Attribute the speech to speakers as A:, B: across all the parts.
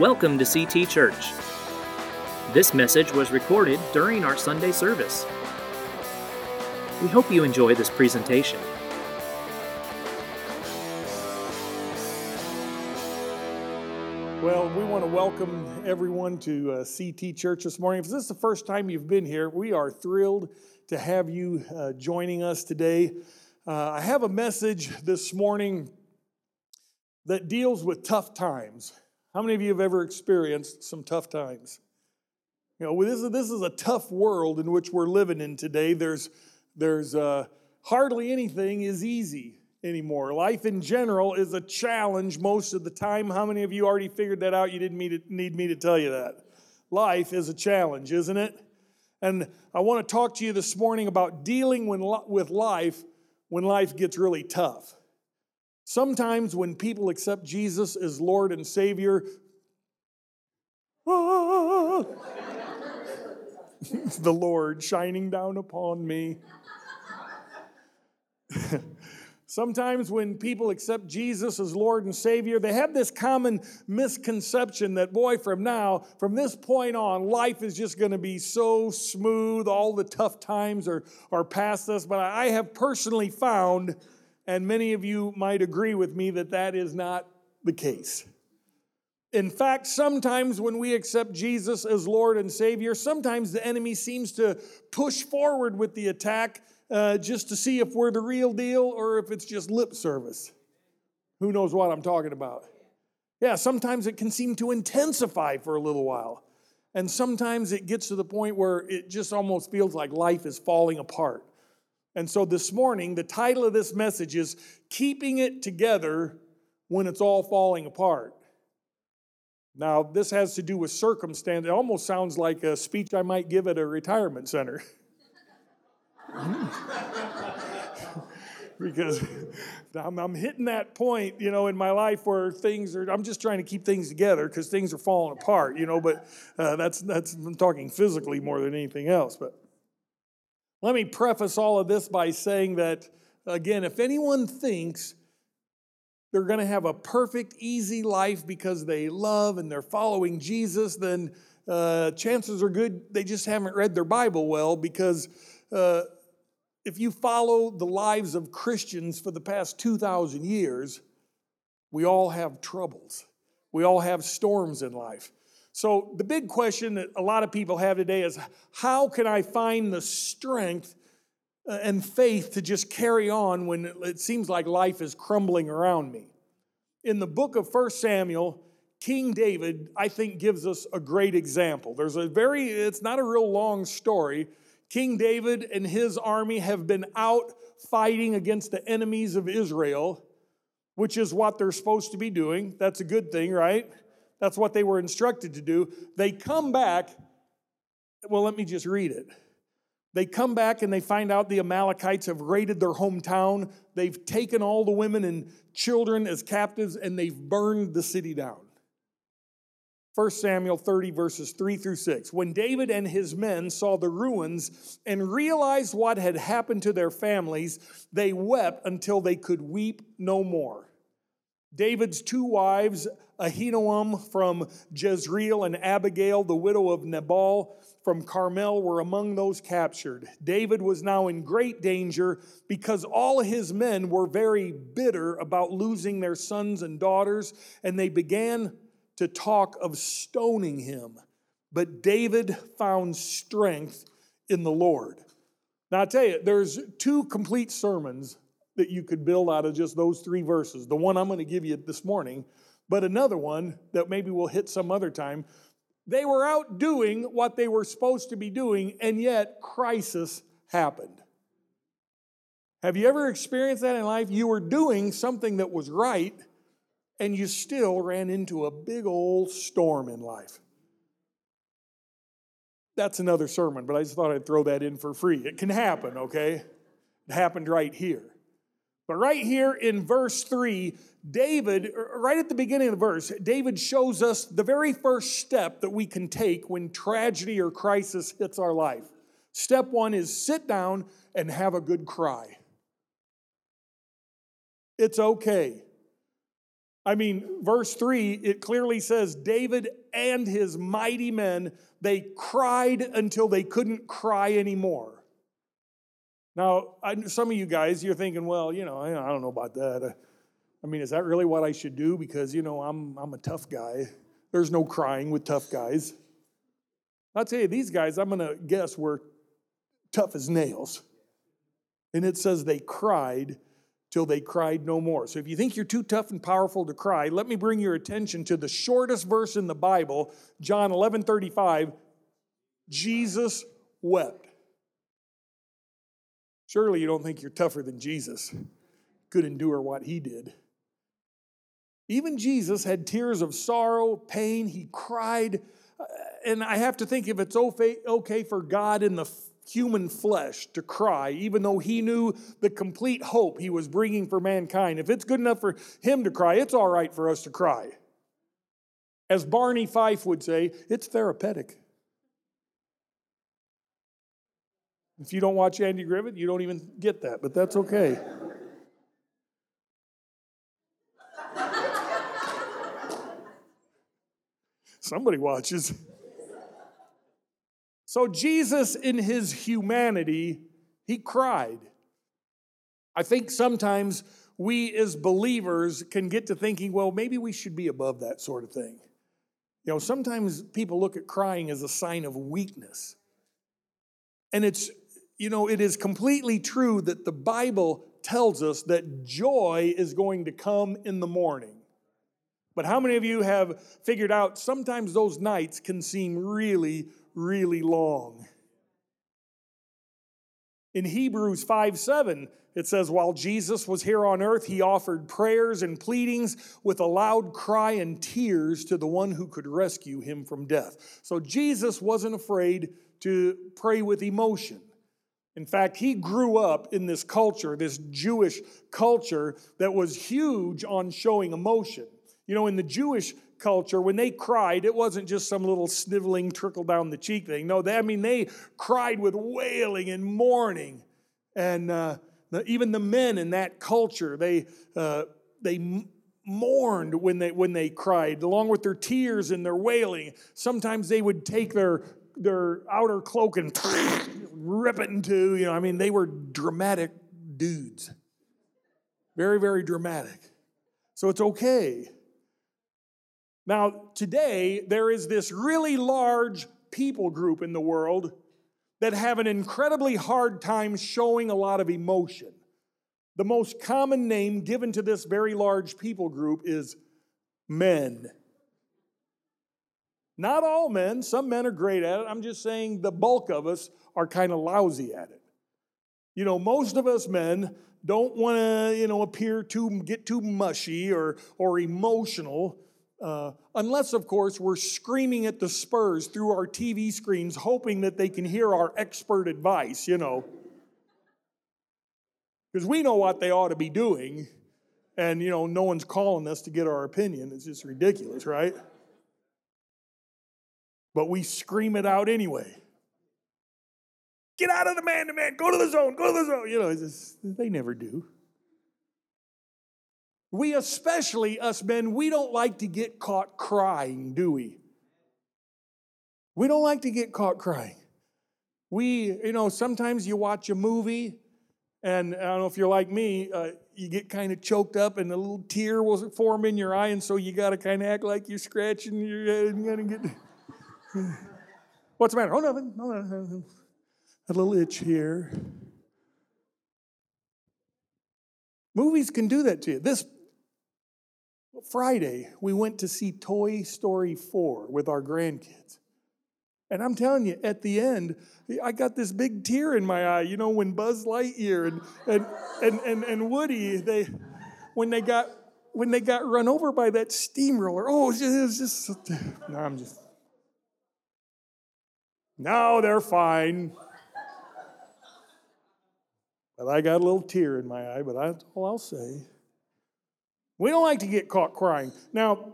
A: Welcome to CT Church. This message was recorded during our Sunday service. We hope you enjoy this presentation.
B: Well, we want to welcome everyone to uh, CT Church this morning. If this is the first time you've been here, we are thrilled to have you uh, joining us today. Uh, I have a message this morning that deals with tough times. How many of you have ever experienced some tough times? You know, this is, this is a tough world in which we're living in today. There's, there's uh, hardly anything is easy anymore. Life in general is a challenge most of the time. How many of you already figured that out? You didn't need need me to tell you that. Life is a challenge, isn't it? And I want to talk to you this morning about dealing with life when life gets really tough. Sometimes when people accept Jesus as Lord and Savior, ah, the Lord shining down upon me. Sometimes when people accept Jesus as Lord and Savior, they have this common misconception that, boy, from now, from this point on, life is just going to be so smooth. All the tough times are, are past us. But I have personally found and many of you might agree with me that that is not the case. In fact, sometimes when we accept Jesus as Lord and Savior, sometimes the enemy seems to push forward with the attack uh, just to see if we're the real deal or if it's just lip service. Who knows what I'm talking about? Yeah, sometimes it can seem to intensify for a little while. And sometimes it gets to the point where it just almost feels like life is falling apart. And so this morning, the title of this message is Keeping It Together When It's All Falling Apart. Now, this has to do with circumstance. It almost sounds like a speech I might give at a retirement center. because I'm, I'm, hitting that point, you know, in my life where things are, I'm just trying to keep things together because things are falling apart, you know, but uh, that's, that's, I'm talking physically more than anything else. But let me preface all of this by saying that, again, if anyone thinks they're going to have a perfect, easy life because they love and they're following Jesus, then uh, chances are good they just haven't read their Bible well because uh, if you follow the lives of Christians for the past 2,000 years, we all have troubles. We all have storms in life. So, the big question that a lot of people have today is how can I find the strength uh, and faith to just carry on when it seems like life is crumbling around me? In the book of 1 Samuel, King David, I think, gives us a great example. There's a very, it's not a real long story. King David and his army have been out fighting against the enemies of Israel, which is what they're supposed to be doing. That's a good thing, right? That's what they were instructed to do. They come back. Well, let me just read it. They come back and they find out the Amalekites have raided their hometown. They've taken all the women and children as captives and they've burned the city down. 1 Samuel 30, verses 3 through 6. When David and his men saw the ruins and realized what had happened to their families, they wept until they could weep no more. David's two wives, Ahinoam from Jezreel and Abigail, the widow of Nabal from Carmel, were among those captured. David was now in great danger because all his men were very bitter about losing their sons and daughters, and they began to talk of stoning him. But David found strength in the Lord. Now, I tell you, there's two complete sermons that you could build out of just those three verses. The one I'm going to give you this morning, but another one that maybe we'll hit some other time. They were out doing what they were supposed to be doing, and yet crisis happened. Have you ever experienced that in life? You were doing something that was right, and you still ran into a big old storm in life. That's another sermon, but I just thought I'd throw that in for free. It can happen, okay? It happened right here. But right here in verse 3, David, right at the beginning of the verse, David shows us the very first step that we can take when tragedy or crisis hits our life. Step one is sit down and have a good cry. It's okay I mean, verse 3, it clearly says David and his mighty men, they cried until they couldn't cry anymore. Now, I, some of you guys, you're thinking, well, you know, I, don't know about that. Uh, I mean, is that really what I should do? Because, you know, I'm, I'm a tough guy. There's no crying with tough guys. I'll tell you, these guys, I'm going to guess, were tough as nails. And it says they cried till they cried no more. So if you think you're too tough and powerful to cry, let me bring your attention to the shortest verse in the Bible, John 11 35. Jesus wept. Surely you don't think you're tougher than Jesus, could endure what he did. Even Jesus had tears of sorrow, pain, he cried. Uh, and I have to think if it's okay for God in the human flesh to cry, even though he knew the complete hope he was bringing for mankind. If it's good enough for him to cry, it's all right for us to cry. As Barney Fife would say, it's therapeutic. If you don't watch Andy Griffith, you don't even get that, but that's okay. Somebody watches. So, Jesus, in his humanity, he cried. I think sometimes we as believers can get to thinking, well, maybe we should be above that sort of thing. You know, sometimes people look at crying as a sign of weakness. And it's, you know, it is completely true that the Bible tells us that joy is going to come in the morning. But how many of you have figured out sometimes those nights can seem really, really long. In Hebrews 5 7, it says, While Jesus was here on earth, he offered prayers and pleadings with a loud cry and tears to the one who could rescue him from death. So Jesus wasn't afraid to pray with emotion. In fact, he grew up in this culture, this Jewish culture that was huge on showing emotion. You know, in the Jewish culture, when they cried, it wasn't just some little sniveling trickle down the cheek thing. No, they, I mean, they cried with wailing and mourning. And uh, the, even the men in that culture, they, uh, they mourned when they, when they cried, along with their tears and their wailing. Sometimes they would take their, their outer cloak and rip it into, you know, I mean, they were dramatic dudes. Very, very dramatic. So it's okay now, today, there is this really large people group in the world that have an incredibly hard time showing a lot of emotion. The most common name given to this very large people group is men. Not all men, some men are great at it. I'm just saying the bulk of us are kind of lousy at it. You know, most of us men don't want to, you know, appear too get too mushy or or emotional. Uh, unless, of course, we're screaming at the Spurs through our TV screens, hoping that they can hear our expert advice, you know. Because we know what they ought to be doing, and, you know, no one's calling us to get our opinion. It's just ridiculous, right? But we scream it out anyway. Get out of the man to man, go to the zone, go to the zone. You know, just, they never do. We, especially us men, we don't like to get caught crying, do we? We don't like to get caught crying. We, you know, sometimes you watch a movie, and I don't know if you're like me, uh, you get kind of choked up, and a little tear will form in your eye, and so you got to kind of act like you're scratching your head and you got to get. What's the matter? Oh, nothing. No, nothing. A little itch here. Movies can do that to you. This Friday, we went to see Toy Story 4 with our grandkids. And I'm telling you, at the end, I got this big tear in my eye. You know, when Buzz Lightyear and and and and, and Woody, they when they got when they got run over by that steamroller. Oh, it was just no, I'm just no, they're fine. But I got a little tear in my eye, but that's all I'll say. We don't like to get caught crying. Now,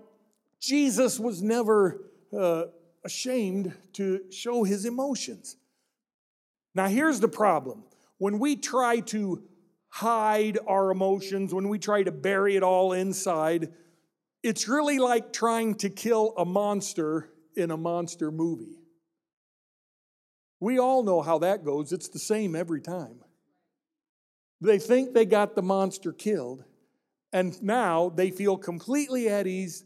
B: Jesus was never uh, ashamed to show his emotions. Now, here's the problem when we try to hide our emotions, when we try to bury it all inside, It's really like trying to kill a monster in a monster movie. We all know how that goes. It's the same every time. They think they got the monster killed, and now they feel completely at ease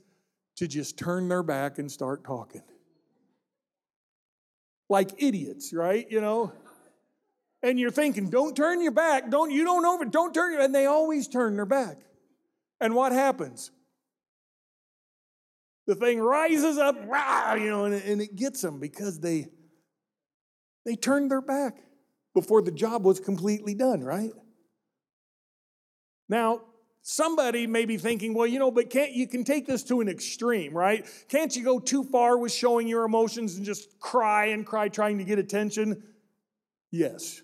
B: to just turn their back and start talking. Like idiots, right? You know? And you're thinking, don't turn your back. Don't you don't over, don't turn your and they always turn their back. And what happens? The thing rises up, rah, you know, and, and it gets them because they they turned their back before the job was completely done, right? Now, somebody may be thinking, well, you know, but can't you can take this to an extreme, right? Can't you go too far with showing your emotions and just cry and cry trying to get attention? Yes.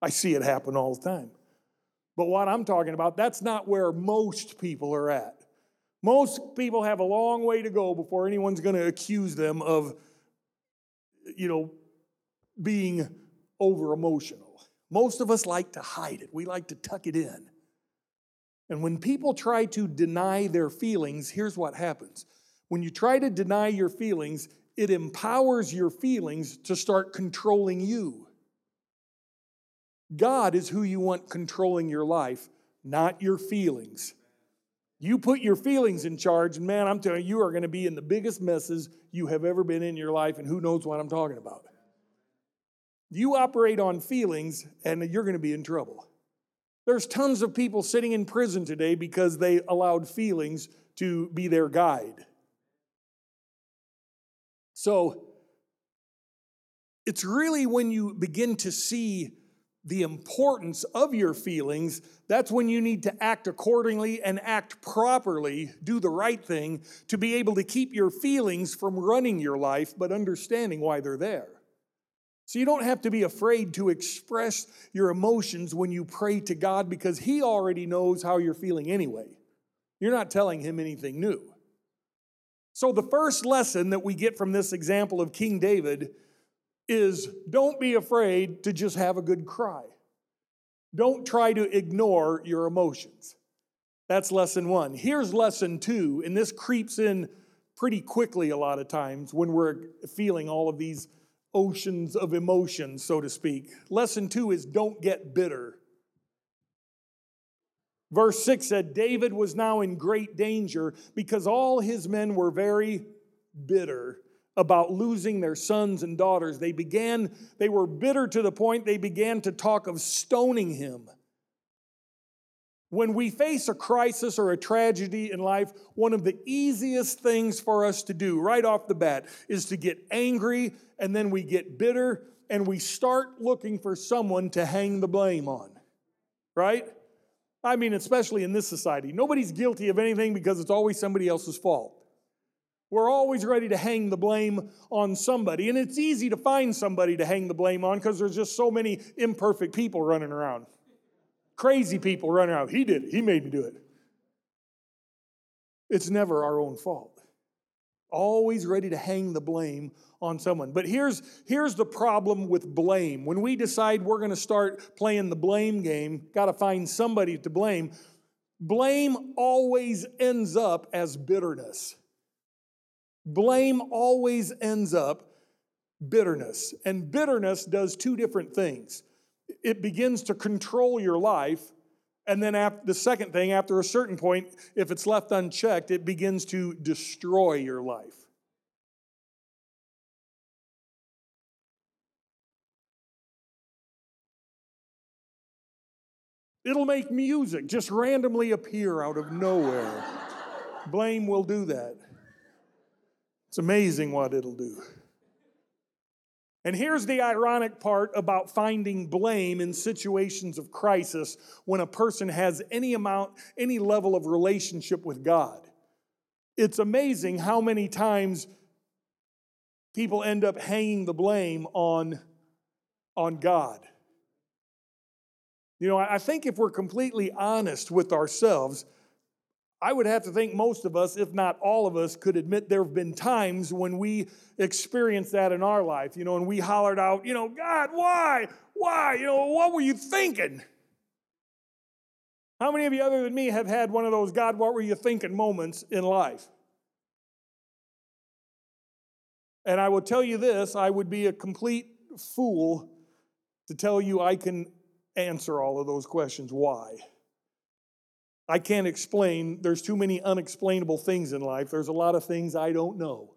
B: I see it happen all the time. But what I'm talking about, that's not where most people are at. Most people have a long way to go before anyone's going to accuse them of, you know, being over emotional. Most of us like to hide it, we like to tuck it in. And when people try to deny their feelings, here's what happens. When you try to deny your feelings, it empowers your feelings to start controlling you. God is who you want controlling your life, not your feelings. You put your feelings in charge, and man, I'm telling you, you are going to be in the biggest messes you have ever been in your life, and who knows what I'm talking about. You operate on feelings, and you're going to be in trouble. There's tons of people sitting in prison today because they allowed feelings to be their guide. So, it's really when you begin to see the importance of your feelings, that's when you need to act accordingly and act properly, do the right thing to be able to keep your feelings from running your life, but understanding why they're there. So you don't have to be afraid to express your emotions when you pray to God because He already knows how you're feeling anyway. You're not telling Him anything new. So the first lesson that we get from this example of King David is don't be afraid to just have a good cry. Don't try to ignore your emotions. That's lesson one. Here's lesson two, and this creeps in pretty quickly a lot of times when we're feeling all of these oceans of emotion, so to speak. Lesson two is don't get bitter. Verse 6 said, David was now in great danger because all his men were very bitter about losing their sons and daughters. They began, they were bitter to the point they began to talk of stoning him. When we face a crisis or a tragedy in life, one of the easiest things for us to do right off the bat is to get angry and then we get bitter and we start looking for someone to hang the blame on. Right? I mean, especially in this society. Nobody's guilty of anything because it's always somebody else's fault. We're always ready to hang the blame on somebody. And it's easy to find somebody to hang the blame on because there's just so many imperfect people running around. Crazy people running around. He did it. He made me do it. It's never our own fault. Always ready to hang the blame on someone. But here's, here's the problem with blame. When we decide we're going to start playing the blame game, got to find somebody to blame, blame always ends up as bitterness. Blame always ends up bitterness. And bitterness does two different things it begins to control your life. And then after, the second thing, after a certain point, if it's left unchecked, it begins to destroy your life. It'll make music just randomly appear out of nowhere. Blame will do that. It's amazing what it'll do. And here's the ironic part about finding blame in situations of crisis when a person has any amount, any level of relationship with God. It's amazing how many times people end up hanging the blame on, on God. You know, I think if we're completely honest with ourselves, I would have to think most of us, if not all of us, could admit there have been times when we experienced that in our life, you know, and we hollered out, you know, God, why? Why? You know, what were you thinking? How many of you, other than me, have had one of those God, what were you thinking moments in life? And I will tell you this I would be a complete fool to tell you I can answer all of those questions. Why? I can't explain. There's too many unexplainable things in life. There's a lot of things I don't know.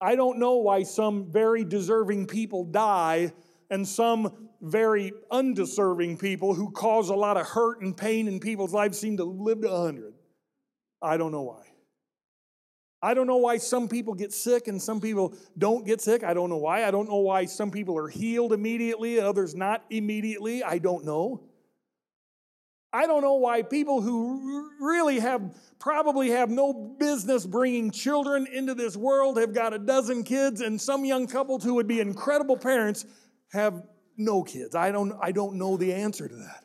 B: I don't know why some very deserving people die and some very undeserving people who cause a lot of hurt and pain in people's lives seem to live to 100. I don't know why. I don't know why some people get sick and some people don't get sick. I don't know why. I don't know why some people are healed immediately, and others not immediately. I don't know. I don't know why people who really have probably have no business bringing children into this world have got a dozen kids, and some young couples who would be incredible parents have no kids. I don't, I don't know the answer to that.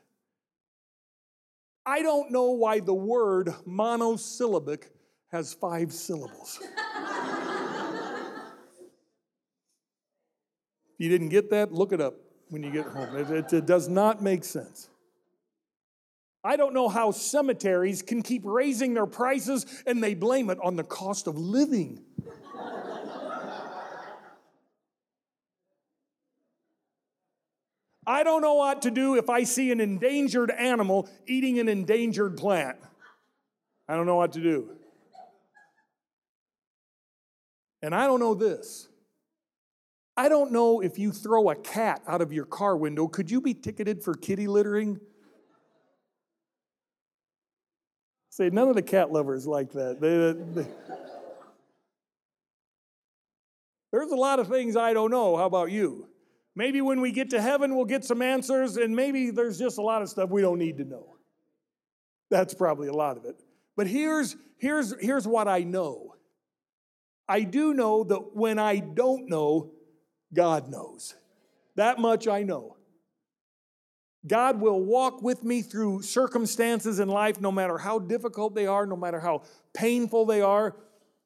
B: I don't know why the word monosyllabic has five syllables. if you didn't get that, look it up when you get home. It, it, it does not make sense. I don't know how cemeteries can keep raising their prices and they blame it on the cost of living. I don't know what to do if I see an endangered animal eating an endangered plant. I don't know what to do. And I don't know this. I don't know if you throw a cat out of your car window, could you be ticketed for kitty littering? Say, none of the cat lovers like that. They, they, there's a lot of things I don't know. How about you? Maybe when we get to heaven, we'll get some answers, and maybe there's just a lot of stuff we don't need to know. That's probably a lot of it. But here's, here's, here's what I know I do know that when I don't know, God knows. That much I know. God will walk with me through circumstances in life, no matter how difficult they are, no matter how painful they are.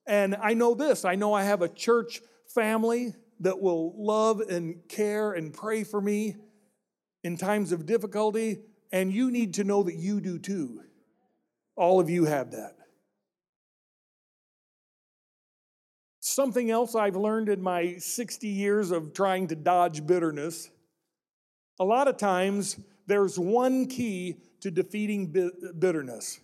B: And I know this I know I have a church family that will love and care and pray for me in times of difficulty. And you need to know that you do too. All of you have that. Something else I've learned in my 60 years of trying to dodge bitterness a lot of times, there's one key to defeating bitterness.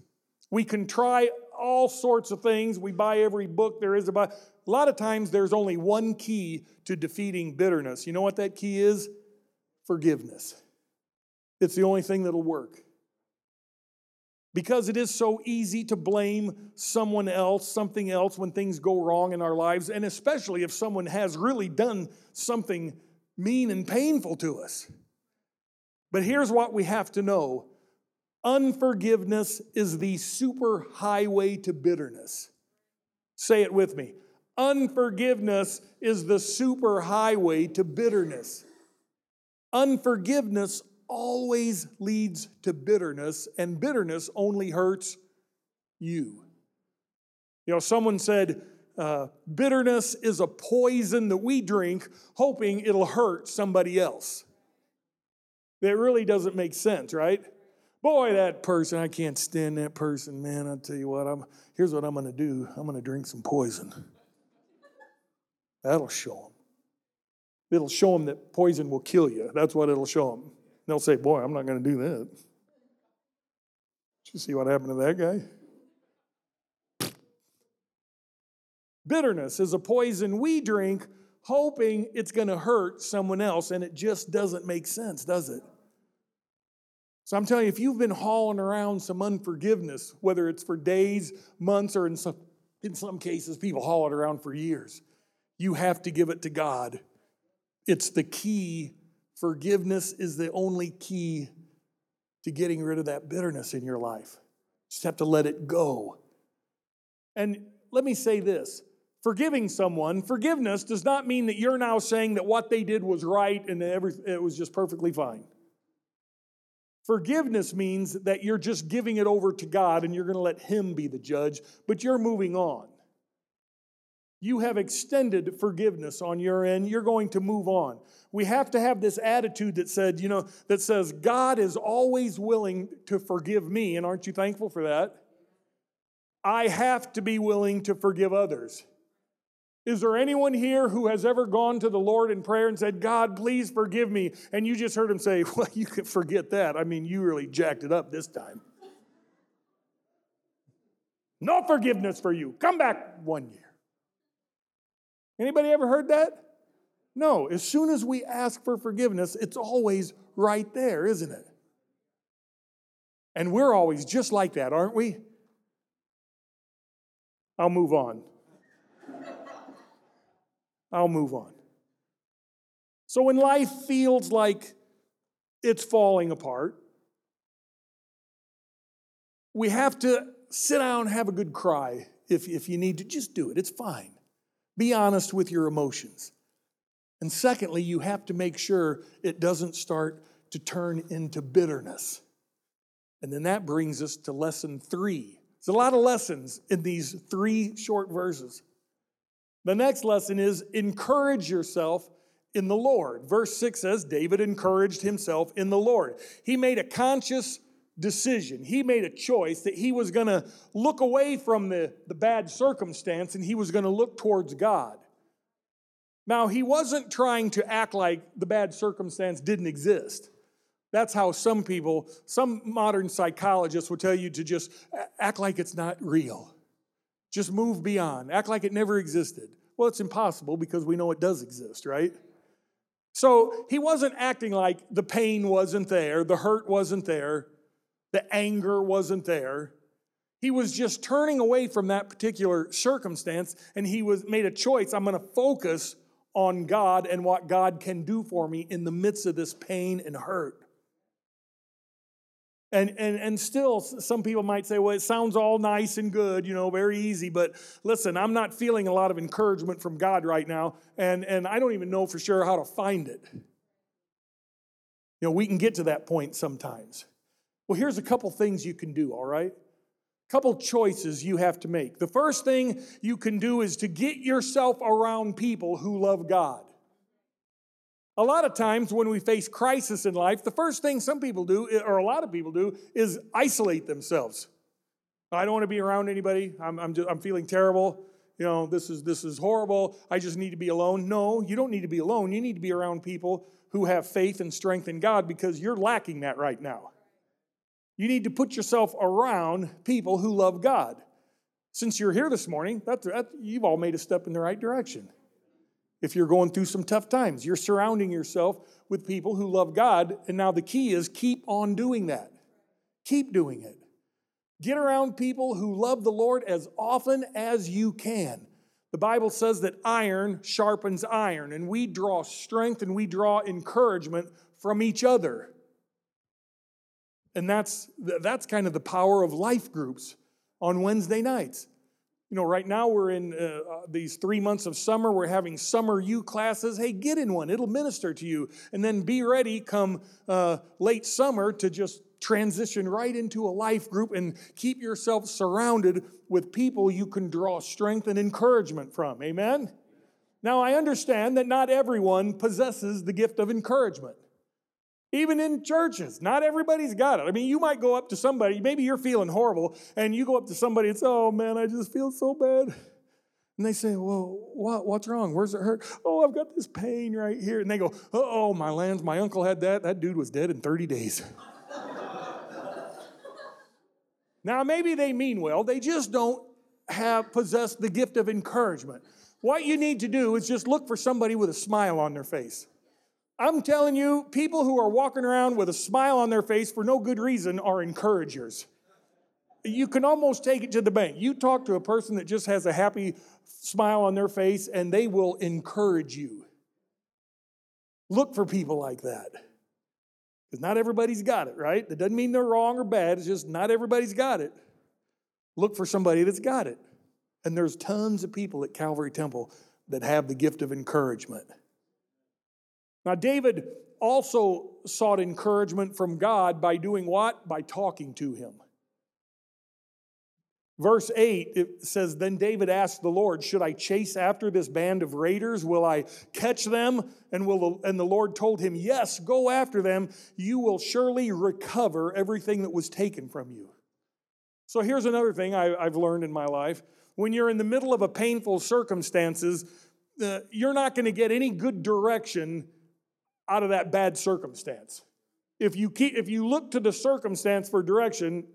B: We can try all sorts of things. We buy every book there is about. A lot of times, there's only one key to defeating bitterness. You know what that key is? Forgiveness. It's the only thing that'll work. Because it is so easy to blame someone else, something else, when things go wrong in our lives, and especially if someone has really done something mean and painful to us. But here's what we have to know unforgiveness is the super highway to bitterness. Say it with me. Unforgiveness is the super highway to bitterness. Unforgiveness always leads to bitterness, and bitterness only hurts you. You know, someone said, uh, bitterness is a poison that we drink hoping it'll hurt somebody else. That really doesn't make sense, right? Boy, that person, I can't stand that person, man. I'll tell you what, I'm, here's what I'm going to do I'm going to drink some poison. That'll show them. It'll show them that poison will kill you. That's what it'll show them. They'll say, Boy, I'm not going to do that. Did you see what happened to that guy? Bitterness is a poison we drink hoping it's going to hurt someone else, and it just doesn't make sense, does it? So I'm telling you, if you've been hauling around some unforgiveness, whether it's for days, months, or in some, in some cases, people haul it around for years, you have to give it to God. It's the key. Forgiveness is the only key to getting rid of that bitterness in your life. You just have to let it go. And let me say this forgiving someone, forgiveness does not mean that you're now saying that what they did was right and it was just perfectly fine. Forgiveness means that you're just giving it over to God and you're going to let Him be the judge, but you're moving on. You have extended forgiveness on your end. You're going to move on. We have to have this attitude that said, you know, that says God is always willing to forgive me, and aren't you thankful for that? I have to be willing to forgive others. Is there anyone here who has ever gone to the Lord in prayer and said, God, please forgive me? And you just heard him say, Well, you can forget that. I mean, you really jacked it up this time. No forgiveness for you. Come back one year. Anybody ever heard that? No. As soon as we ask for forgiveness, it's always right there, isn't it? And we're always just like that, aren't we? I'll move on. I'll move on. So when life feels like it's falling apart, we have to sit down and have a good cry if, if you need to. Just do it, it's fine. Be honest with your emotions. And secondly, you have to make sure it doesn't start to turn into bitterness. And then that brings us to lesson three. There's a lot of lessons in these three short verses. The next lesson is encourage yourself in the Lord. Verse 6 says, David encouraged himself in the Lord. He made a conscious decision. He made a choice that he was going to look away from the, the bad circumstance and he was going to look towards God. Now, he wasn't trying to act like the bad circumstance didn't exist. That's how some people, some modern psychologists will tell you to just act like it's not real. Just move beyond. Act like it never existed. Well, it's impossible because we know it does exist, right? So he wasn't acting like the pain wasn't there, the hurt wasn't there, the anger wasn't there. He was just turning away from that particular circumstance and he was made a choice. I'm going to focus on God and what God can do for me in the midst of this pain and hurt. And, and, and still, some people might say, well, it sounds all nice and good, you know, very easy. But listen, I'm not feeling a lot of encouragement from God right now, and, and I don't even know for sure how to find it. You know, we can get to that point sometimes. Well, here's a couple things you can do, all right? A couple choices you have to make. The first thing you can do is to get yourself around people who love God. A lot of times when we face crisis in life, the first thing some people do, or a lot of people do, is isolate themselves. I don't want to be around anybody. I'm, I'm, just, I'm feeling terrible. You know, this is, this is horrible. I just need to be alone. No, you don't need to be alone. You need to be around people who have faith and strength in God because you're lacking that right now. You need to put yourself around people who love God. Since you're here this morning, that, that, you've all made a step in the right direction if you're going through some tough times. You're surrounding yourself with people who love God, and now the key is keep on doing that. Keep doing it. Get around people who love the Lord as often as you can. The Bible says that iron sharpens iron, and we draw strength and we draw encouragement from each other. And that's, that's kind of the power of life groups on Wednesday nights. You know, right now we're in uh, uh, these three months of summer. We're having summer U classes. Hey, get in one, it'll minister to you. And then be ready come uh, late summer to just transition right into a life group and keep yourself surrounded with people you can draw strength and encouragement from. Amen? Now, I understand that not everyone possesses the gift of encouragement. Even in churches, not everybody's got it. I mean, you might go up to somebody, maybe you're feeling horrible, and you go up to somebody and say, Oh man, I just feel so bad. And they say, Well, what, what's wrong? Where's it hurt? Oh, I've got this pain right here. And they go, Oh, my lands, my uncle had that. That dude was dead in 30 days. now, maybe they mean well, they just don't have possessed the gift of encouragement. What you need to do is just look for somebody with a smile on their face. I'm telling you, people who are walking around with a smile on their face for no good reason are encouragers. You can almost take it to the bank. You talk to a person that just has a happy smile on their face, and they will encourage you. Look for people like that. Because not everybody's got it, right? That doesn't mean they're wrong or bad, it's just not everybody's got it. Look for somebody that's got it. And there's tons of people at Calvary Temple that have the gift of encouragement. Now, David also sought encouragement from God by doing what? By talking to him. Verse 8, it says, Then David asked the Lord, Should I chase after this band of raiders? Will I catch them? And, will the, and the Lord told him, Yes, go after them. You will surely recover everything that was taken from you. So here's another thing I, have learned in my life. When you're in the middle of a painful circumstances, uh, you're not going to get any good direction out of that bad circumstance. If you, keep, if you look to the circumstance for direction,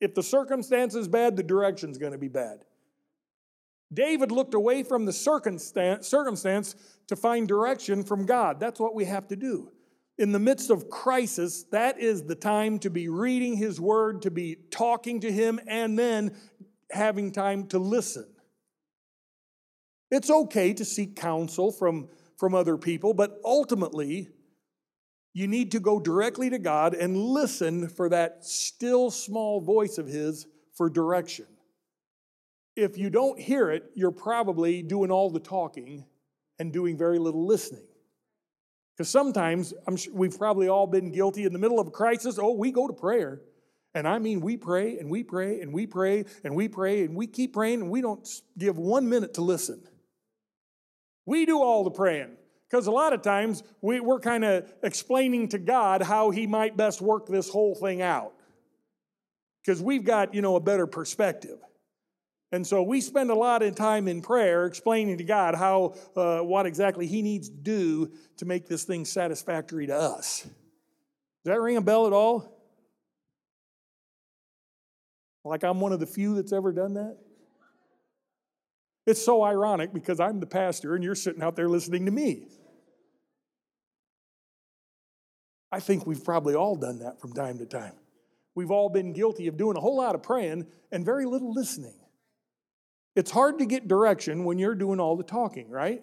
B: if the circumstance is bad, the direction's going to be bad. David looked away from the circumstance, circumstance to find direction from God. That's what we have to do. In the midst of crisis, that is the time to be reading His Word, to be talking to Him, and then having time to listen. It's okay to seek counsel from, from other people, but ultimately, you need to go directly to God and listen for that still small voice of His for direction. If you don't hear it, you're probably doing all the talking and doing very little listening. Because sometimes, I'm sure we've probably all been guilty in the middle of a crisis. Oh, we go to prayer. And I mean, we pray and we pray and we pray and we pray and we keep praying and we don't give one minute to listen. We do all the praying. Because a lot of times we, we're kind of explaining to God how He might best work this whole thing out. Because we've got, you know, a better perspective. And so we spend a lot of time in prayer explaining to God how, uh, what exactly He needs to do to make this thing satisfactory to us. Does that ring a bell at all? Like I'm one of the few that's ever done that? It's so ironic because I'm the pastor and you're sitting out there listening to me. I think we've probably all done that from time to time. We've all been guilty of doing a whole lot of praying and very little listening. It's hard to get direction when you're doing all the talking, right?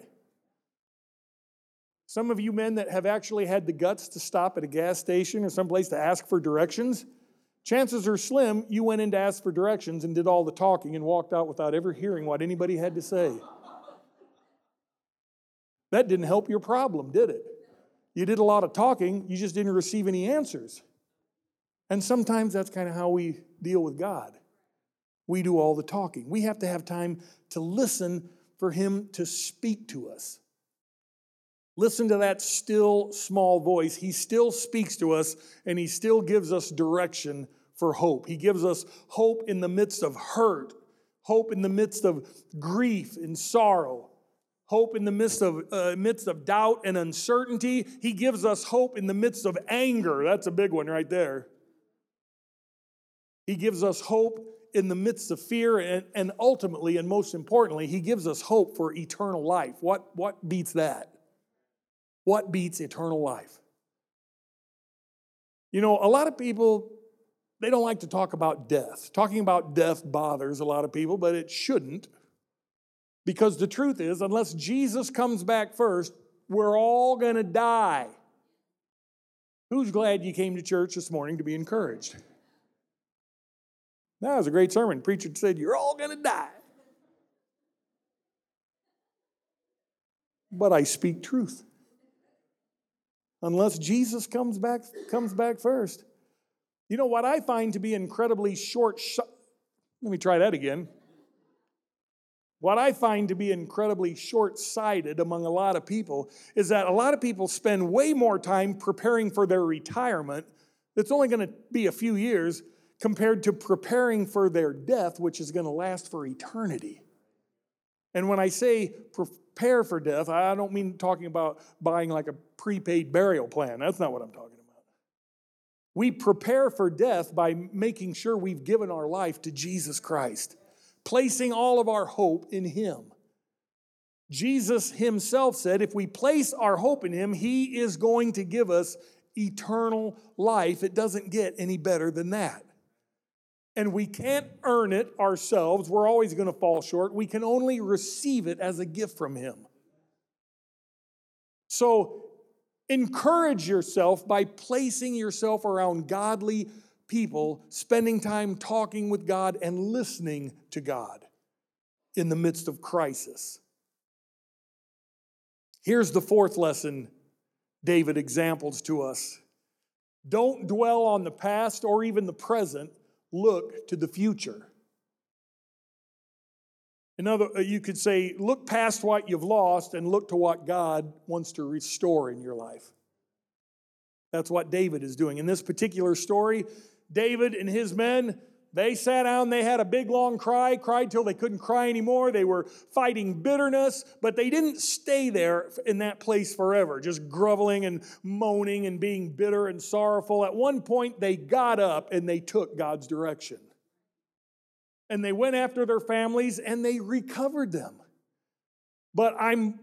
B: Some of you men that have actually had the guts to stop at a gas station or someplace to ask for directions, chances are slim you went in to ask for directions and did all the talking and walked out without ever hearing what anybody had to say. That didn't help your problem, did it? You did a lot of talking, you just didn't receive any answers. And sometimes that's kind of how we deal with God. We do all the talking. We have to have time to listen for Him to speak to us. Listen to that still small voice. He still speaks to us and He still gives us direction for hope. He gives us hope in the midst of hurt, hope in the midst of grief and sorrow, hope in the midst of, uh, midst of doubt and uncertainty. He gives us hope in the midst of anger. That's a big one right there. He gives us hope in the midst of fear, and, and ultimately, and most importantly, He gives us hope for eternal life. What, what beats that? What beats eternal life? You know, a lot of people, they don't like to talk about death. Talking about death bothers a lot of people, but it shouldn't. Because the truth is, unless Jesus comes back first, we're all going to die. Who's glad you came to church this morning to be encouraged? That was a great sermon. preacher said, You're all going to die. But I speak truth. Unless Jesus comes back, comes back first. You know what I find to be incredibly short. Sh- Let me try that again. What I find to be incredibly short sighted among a lot of people is that a lot of people spend way more time preparing for their retirement, that's only going to be a few years, compared to preparing for their death, which is going to last for eternity. And when I say prepare for death, I don't mean talking about buying like a prepaid burial plan. That's not what I'm talking about. We prepare for death by making sure we've given our life to Jesus Christ placing all of our hope in Him. Jesus Himself said, if we place our hope in Him, He is going to give us eternal life. It doesn't get any better than that. And we can't earn it ourselves. We're always going to fall short. We can only receive it as a gift from Him. So encourage yourself by placing yourself around godly people spending time talking with God and listening to God in the midst of crisis. Here's the fourth lesson David examples to us don't dwell on the past or even the present, look to the future. Another, uh, you could say, look past what you've lost and look to what God wants to restore in your life. That's what David is doing. In this particular story, David and his men, they sat down, they had a big long cry, cried till they couldn't cry anymore. They were fighting bitterness, but they didn't stay there in that place forever, just groveling and moaning and being bitter and sorrowful. At one point, they got up and they took God's direction and they went after their families and they recovered them. But I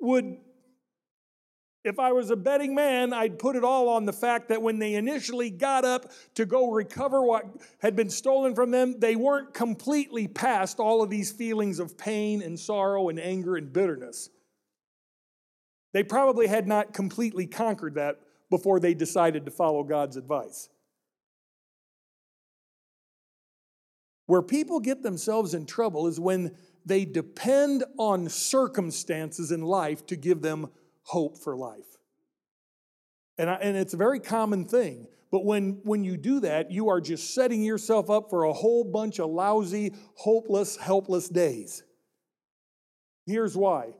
B: would, if I was a betting man, I'd put it all on the fact that when they initially got up to go recover what had been stolen from them, they weren't completely past all of these feelings of pain and sorrow and anger and bitterness. They probably had not completely conquered that before they decided to follow God's advice. Where people get themselves in trouble is when they depend on circumstances in life to give them hope for life. And, I, and it's a very common thing. But when, when you do that, you are just setting yourself up for a whole bunch of lousy, hopeless, helpless days. Here's why.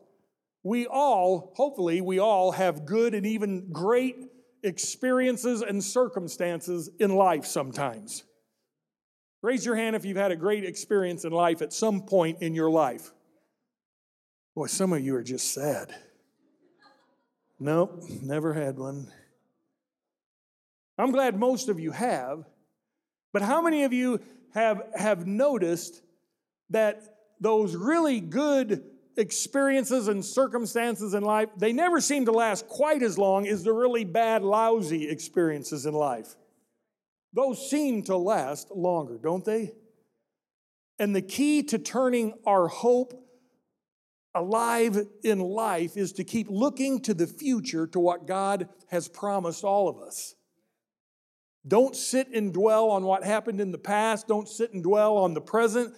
B: We all, hopefully, we all have good and even great experiences and circumstances in life sometimes. Raise your hand if you've had a great experience in life at some point in your life. Boy, some of you are just sad. Nope, never had one. I'm glad most of you have, but how many of you have, have noticed that those really good experiences and circumstances in life, they never seem to last quite as long as the really bad, lousy experiences in life? Those seem to last longer, don't they? And the key to turning our hope alive in life is to keep looking to the future, to what God has promised all of us. Don't sit and dwell on what happened in the past, don't sit and dwell on the present,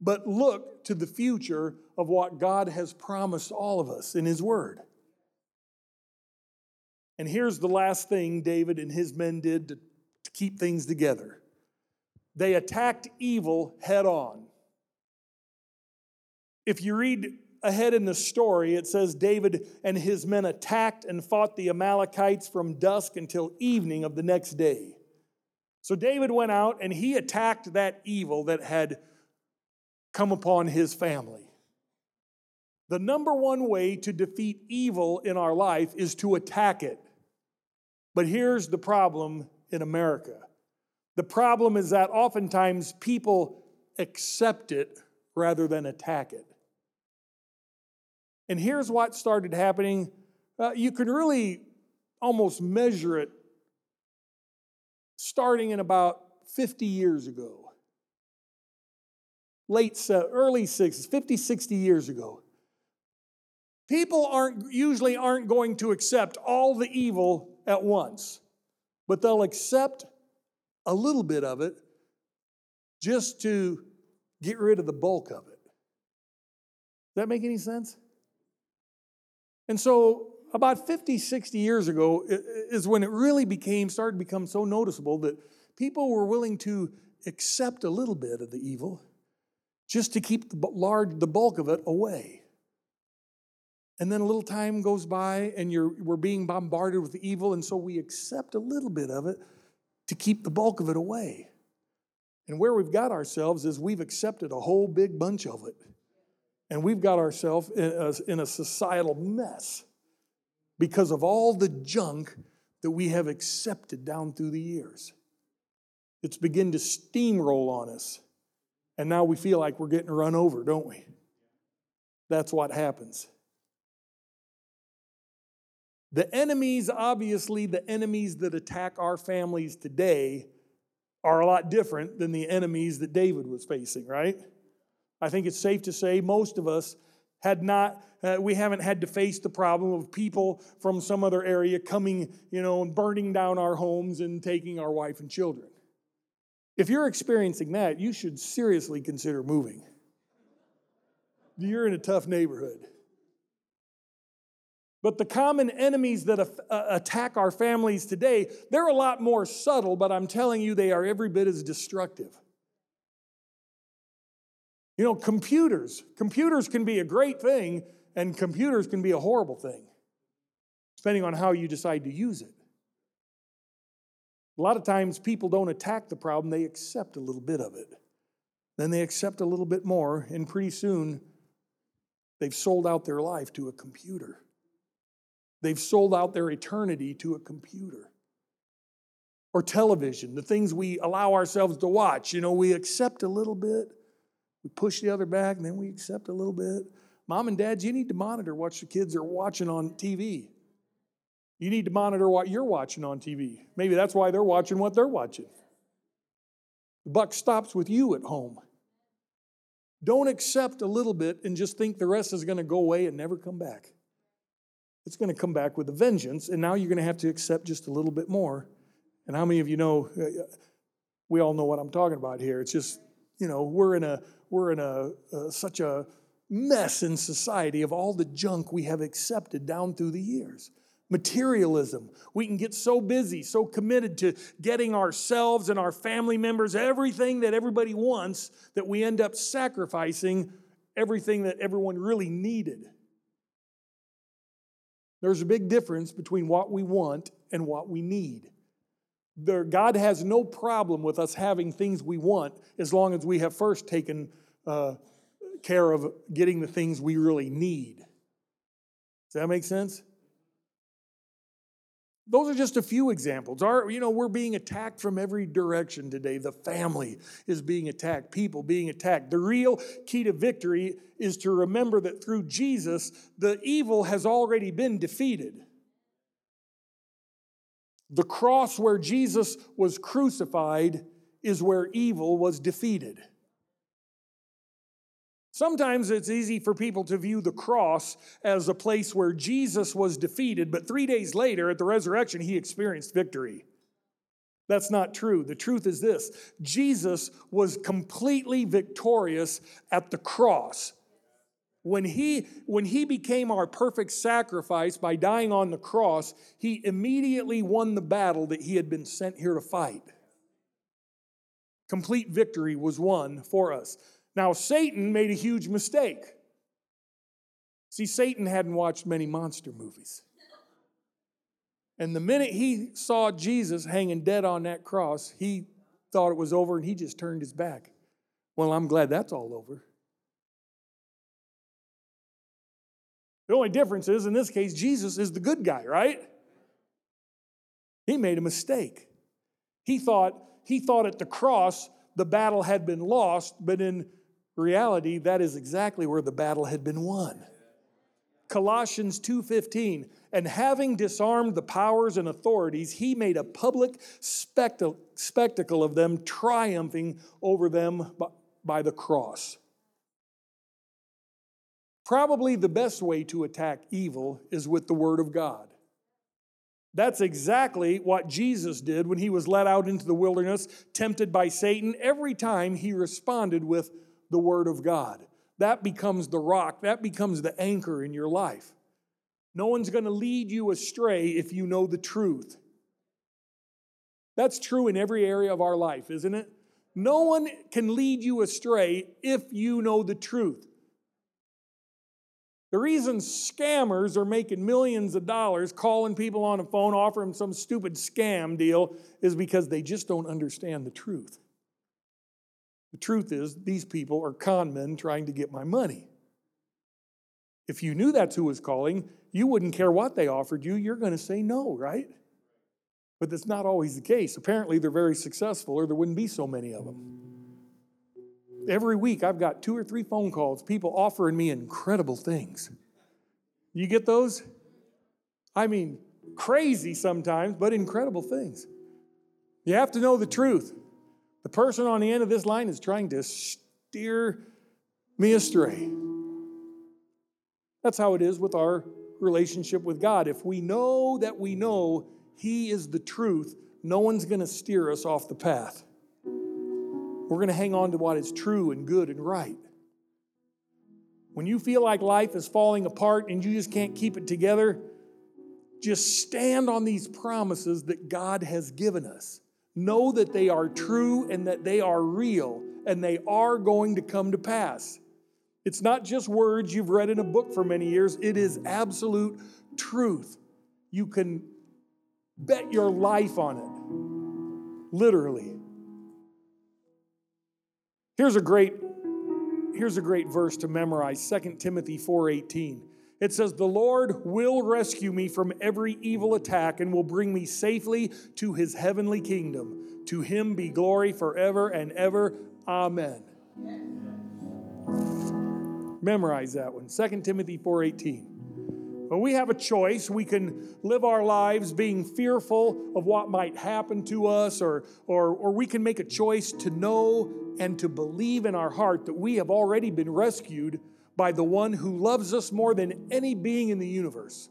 B: but look to the future of what God has promised all of us in His Word. And here's the last thing David and his men did to to keep things together. They attacked evil head on. If you read ahead in the story, it says David and his men attacked and fought the Amalekites from dusk until evening of the next day. So David went out and he attacked that evil that had come upon his family. The number one way to defeat evil in our life is to attack it. But here's the problem in America. The problem is that oftentimes people accept it rather than attack it. And here's what started happening. Uh, you can really almost measure it starting in about 50 years ago. Late, early 60s, 50, 60 years ago. People aren't usually aren't going to accept all the evil at once but they'll accept a little bit of it just to get rid of the bulk of it. Does that make any sense? And so, about 50, 60 years ago is when it really became, started to become so noticeable that people were willing to accept a little bit of the evil just to keep the, large, the bulk of it away. And then a little time goes by and you're, we're being bombarded with evil, and so we accept a little bit of it to keep the bulk of it away. And where we've got ourselves is we've accepted a whole big bunch of it. And we've got ourselves in a, in a societal mess because of all the junk that we have accepted down through the years. It's begun to steamroll on us. And now we feel like we're getting run over, don't we? That's what happens. The enemies, obviously, the enemies that attack our families today are a lot different than the enemies that David was facing, right? I think it's safe to say most of us had not, uh, we haven't had to face the problem of people from some other area coming, you know, and burning down our homes and taking our wife and children. If you're experiencing that, you should seriously consider moving. You're in a tough neighborhood. But the common enemies that uh, attack our families today, they're a lot more subtle, but I'm telling you, they are every bit as destructive. You know, computers, computers can be a great thing, and computers can be a horrible thing, depending on how you decide to use it. A lot of times people don't attack the problem, they accept a little bit of it. Then they accept a little bit more, and pretty soon they've sold out their life to a computer. They've sold out their eternity to a computer. Or television, the things we allow ourselves to watch. You know, we accept a little bit, we push the other back, and then we accept a little bit. Mom and dads, you need to monitor what your kids are watching on TV. You need to monitor what you're watching on TV. Maybe that's why they're watching what they're watching. The buck stops with you at home. Don't accept a little bit and just think the rest is going to go away and never come back. It's going to come back with a vengeance, and now you're going to have to accept just a little bit more. And how many of you know? Uh, uh, we all know what I'm talking about here. It's just you know we're in a we're in a such a mess in society of all the junk we have accepted down through the years materialism. We can get so busy, so committed to getting ourselves and our family members everything that everybody wants that we end up sacrificing everything that everyone really needed. There's a big difference between what we want and what we need. There, God has no problem with us having things we want as long as we have first taken uh, care of getting the things we really need. Does that make sense? Those are just a few examples. Our, you know, we're being attacked from every direction today. The family is being attacked, people being attacked. The real key to victory is to remember that through Jesus, the evil has already been defeated. The cross where Jesus was crucified is where evil was defeated. Sometimes it's easy for people to view the cross as a place where Jesus was defeated, but three days later at the resurrection, he experienced victory. That's not true. The truth is this Jesus was completely victorious at the cross. When he, when he became our perfect sacrifice by dying on the cross, he immediately won the battle that he had been sent here to fight. Complete victory was won for us. Now, Satan made a huge mistake. See, Satan hadn't watched many monster movies. And the minute he saw Jesus hanging dead on that cross, he thought it was over and he just turned his back. Well, I'm glad that's all over. The only difference is, in this case, Jesus is the good guy, right? He made a mistake. He thought, he thought at the cross the battle had been lost, but in reality, that is exactly where the battle had been won. Colossians 2:15 and having disarmed the powers and authorities he made a public spectacle of them triumphing over them by the cross. Probably the best way to attack evil is with the word of God. That's exactly what Jesus did when he was led out into the wilderness tempted by Satan every time he responded with the Word of God. That becomes the rock, that becomes the anchor in your life. No one's going to lead you astray if you know the truth. That's true in every area of our life, isn't it? No one can lead you astray if you know the truth. The reason scammers are making millions of dollars calling people on the phone, offering some stupid scam deal, is because they just don't understand the truth. The truth is, these people are con men trying to get my money. If you knew that's who was calling, you wouldn't care what they offered you. You're going to say no, right? But that's not always the case. Apparently, they're very successful, or there wouldn't be so many of them. Every week, I've got two or three phone calls, people offering me incredible things. You get those? I mean, crazy sometimes, but incredible things. You have to know the truth. The person on the end of this line is trying to steer me astray. That's how it is with our relationship with God. If we know that we know He is the truth, no one's going to steer us off the path. We're going to hang on to what is true and good and right. When you feel like life is falling apart and you just can't keep it together, just stand on these promises that God has given us. Know that they are true and that they are real and they are going to come to pass. It's not just words you've read in a book for many years, it is absolute truth. You can bet your life on it, literally. Here's a great here's a great verse to memorize 2 Timothy 4:18. It says, The Lord will rescue me from every evil attack and will bring me safely to his heavenly kingdom. To him be glory forever and ever. Amen. Memorize that one. 2 Timothy 4:18. When we have a choice, we can live our lives being fearful of what might happen to us, or, or, or we can make a choice to know and to believe in our heart that we have already been rescued by the one who loves us more than any being in the universe.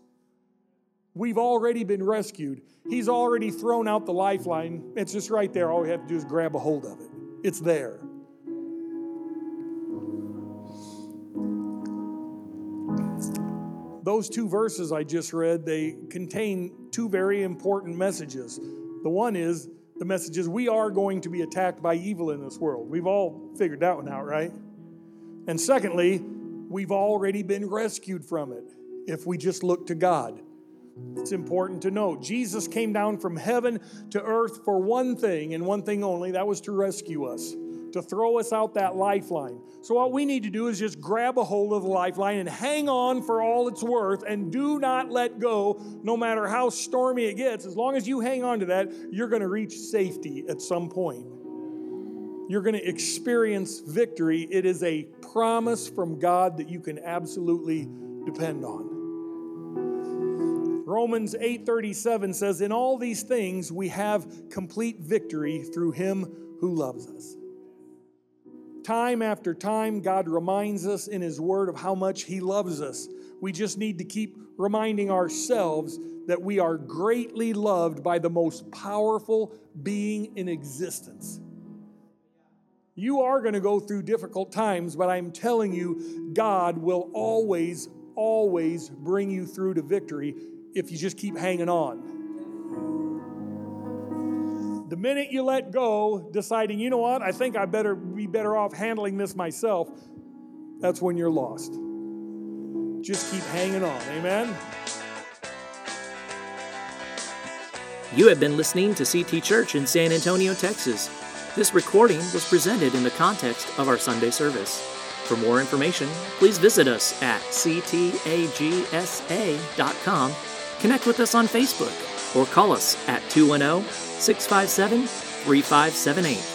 B: We've already been rescued. He's already thrown out the lifeline. It's just right there. All we have to do is grab a hold of it. It's there. Those two verses I just read, they contain two very important messages. The one is the message is we are going to be attacked by evil in this world. We've all figured that one out, right? And secondly, we've already been rescued from it if we just look to God. It's important to know Jesus came down from heaven to earth for one thing and one thing only that was to rescue us, to throw us out that lifeline. So, what we need to do is just grab a hold of the lifeline and hang on for all it's worth and do not let go, no matter how stormy it gets. As long as you hang on to that, you're going to reach safety at some point you're going to experience victory. It is a promise from God that you can absolutely depend on. Romans 8:37 says in all these things we have complete victory through him who loves us. Time after time God reminds us in his word of how much he loves us. We just need to keep reminding ourselves that we are greatly loved by the most powerful being in existence. You are going to go through difficult times, but I'm telling you, God will always, always bring you through to victory if you just keep hanging on. The minute you let go, deciding, you know what, I think I better be better off handling this myself, that's when you're lost. Just keep hanging on. Amen.
A: You have been listening to CT Church in San Antonio, Texas. This recording was presented in the context of our Sunday service. For more information, please visit us at ctagsa.com, connect with us on Facebook, or call us at 210 657 3578.